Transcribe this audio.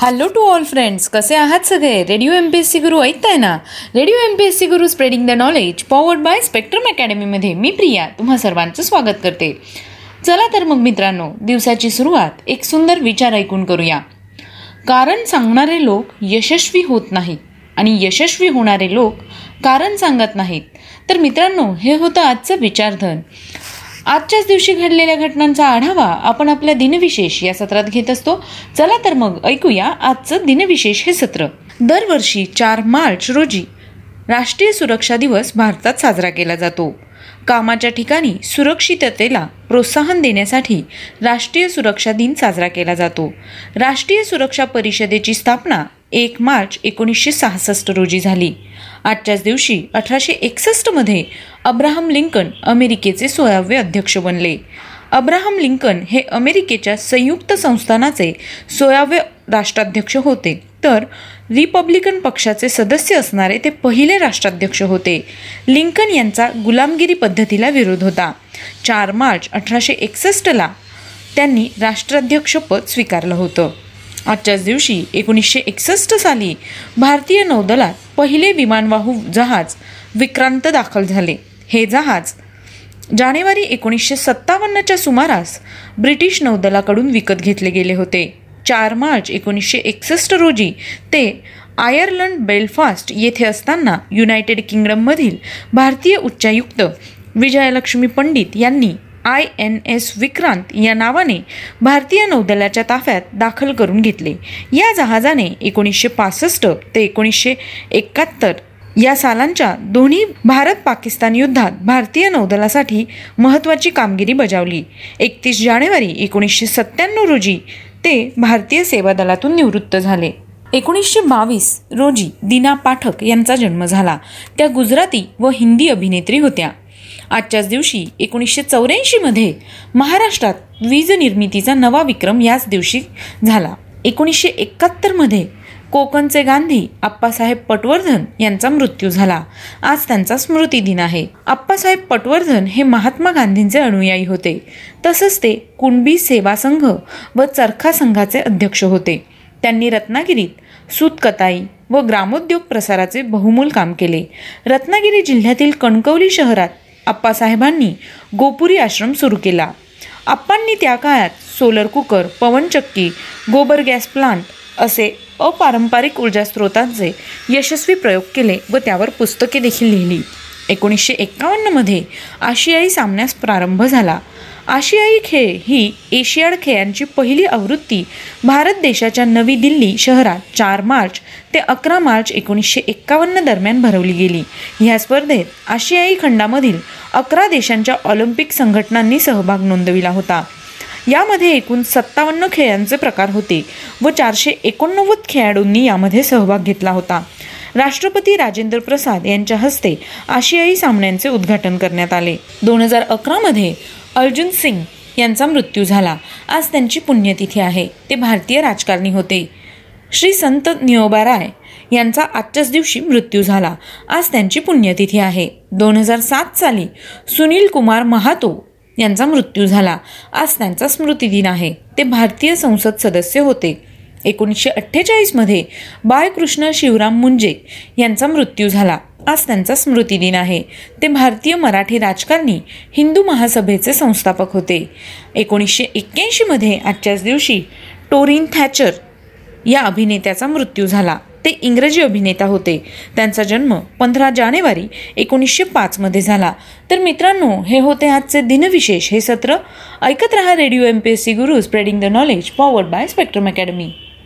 Hello to all friends कसे आहात सगळे? Radio M P S C Guru ऐकताय ना? Radio M P S C Guru spreading the knowledge powered by Spectrum अकॅडमीमध्ये मी प्रिया तुम्हा सर्वांचं स्वागत करते. चला तर मग मित्रांनो दिवसाची सुरुवात एक सुंदर विचार ऐकून करूया. कारण सांगणारे लोक यशस्वी होत नाहीत आणि यशस्वी होणारे लोक कारण सांगत नाहीत. तर मित्रांनो हे होतं आजचं विचारधन. आजच्याच दिवशी घडलेल्या घटनांचा आढावा आपण आपल्या दिनविशेष या सत्रात घेत असतो. चला तर मग ऐकूया आजचं दिनविशेष हे सत्र. दरवर्षी चार मार्च रोजी राष्ट्रीय सुरक्षा दिवस भारतात साजरा केला जातो. कामाच्या ठिकाणी सुरक्षिततेला प्रोत्साहन देण्यासाठी राष्ट्रीय सुरक्षा दिन साजरा केला जातो. राष्ट्रीय सुरक्षा परिषदेची स्थापना एक मार्च एकोणीसशे सहासष्ट रोजी झाली. आजच्याच दिवशी अठराशे एकसष्टमध्ये अब्राहम लिंकन अमेरिकेचे सोळावे अध्यक्ष बनले. अब्राहम लिंकन हे अमेरिकेच्या संयुक्त संस्थानाचे सोळावे राष्ट्राध्यक्ष होते. तर रिपब्लिकन पक्षाचे सदस्य असणारे ते पहिले राष्ट्राध्यक्ष होते. लिंकन यांचा गुलामगिरी पद्धतीला विरोध होता. चार मार्च अठराशे एकसष्टला त्यांनी राष्ट्राध्यक्षपद स्वीकारलं होतं. आजच्याच दिवशी एकोणीसशे एकसष्ट साली भारतीय नौदलात पहिले विमानवाहू जहाज विक्रांत दाखल झाले. हे जहाज जानेवारी एकोणीसशे सत्तावन्नच्या सुमारास ब्रिटिश नौदलाकडून विकत घेतले गेले होते. चार मार्च एकोणीसशे एकसष्ट रोजी ते आयर्लंड बेलफास्ट येथे असताना युनायटेड किंगडममधील भारतीय उच्चायुक्त विजयलक्ष्मी पंडित यांनी आय एन एस विक्रांत या नावाने भारतीय नौदलाच्या ताफ्यात दाखल करून घेतले. या जहाजाने एकोणीसशे पासष्ट ते एकोणीसशे एकाहत्तर या सालांच्या दोन्ही भारत पाकिस्तान युद्धात भारतीय नौदलासाठी महत्त्वाची कामगिरी बजावली. एकतीस जानेवारी एकोणीसशे सत्त्याण्णव रोजी ते भारतीय सेवा दलातून निवृत्त झाले. एकोणीसशे बावीस रोजी दिना पाठक यांचा जन्म झाला. त्या गुजराती व हिंदी अभिनेत्री होत्या. आजच्याच दिवशी एकोणीसशे चौऱ्याऐंशीमध्ये महाराष्ट्रात वीज निर्मितीचा नवा विक्रम याच दिवशी झाला. एकोणीसशे एकाहत्तरमध्ये कोकणचे गांधी आप्पासाहेब पटवर्धन यांचा मृत्यू झाला. आज त्यांचा स्मृती दिन आहे. आप्पासाहेब पटवर्धन हे महात्मा गांधींचे अनुयायी होते. तसंच ते कुणबी सेवा संघ व चरखा संघाचे अध्यक्ष होते. त्यांनी रत्नागिरीत सूतकताई व ग्रामोद्योग प्रसाराचे बहुमूल काम केले. रत्नागिरी जिल्ह्यातील कणकवली शहरात आप्पासाहेबांनी गोपुरी आश्रम सुरू केला. आप्पांनी त्या काळात सोलर कुकर पवनचक्की गोबर गॅस प्लांट असे अपारंपरिक ऊर्जा स्रोतांचे यशस्वी प्रयोग केले व त्यावर पुस्तके देखील लिहिली. एकोणीसशे एक्कावन्नमध्ये आशियाई सामन्यास प्रारंभ झाला. आशियाई खेळ ही एशियाड खेळांची पहिली आवृत्ती भारत देशाच्या नवी दिल्ली शहरात चार मार्च ते अकरा मार्च एकोणीसशे एक्कावन्न दरम्यान भरवली गेली. ह्या स्पर्धेत आशियाई खंडामधील अकरा देशांच्या ऑलिम्पिक संघटनांनी सहभाग नोंदविला होता. यामध्ये एकूण सत्तावन्न खेळांचे प्रकार होते व चारशे एकोणनव्वद खेळाडूंनी यामध्ये सहभाग घेतला होता. राष्ट्रपती राजेंद्र प्रसाद यांच्या हस्ते आशियाई सामन्यांचे उद्घाटन करण्यात आले. दोन हजार अकरामध्ये अर्जुन सिंग यांचा मृत्यू झाला. आज त्यांची पुण्यतिथी आहे. ते भारतीय राजकारणी होते. श्री संत नियोबा राय यांचा आजच्याच दिवशी मृत्यू झाला. आज त्यांची पुण्यतिथी आहे. दोन हजार सात साली सुनील कुमार महातो यांचा मृत्यू झाला. आज त्यांचा स्मृतिदिन आहे. ते भारतीय संसद सदस्य होते. एकोणीसशे अठ्ठेचाळीसमध्ये बाळकृष्ण शिवराम मुंजे यांचा मृत्यू झाला. आज त्यांचा स्मृतिदिन आहे. ते भारतीय मराठी राजकारणी हिंदू महासभेचे संस्थापक होते. एकोणीसशे एक्क्याऐंशीमध्ये आजच्याच दिवशी टोरिन थॅचर या अभिनेत्याचा मृत्यू झाला. ते इंग्रजी अभिनेता होते. त्यांचा जन्म पंधरा जानेवारी एकोणीसशे पाचमध्ये झाला. तर मित्रांनो हे होते आजचे दिनविशेष. हे सत्र ऐकत रहा radio M P S C Guru spreading the knowledge powered by spectrum academy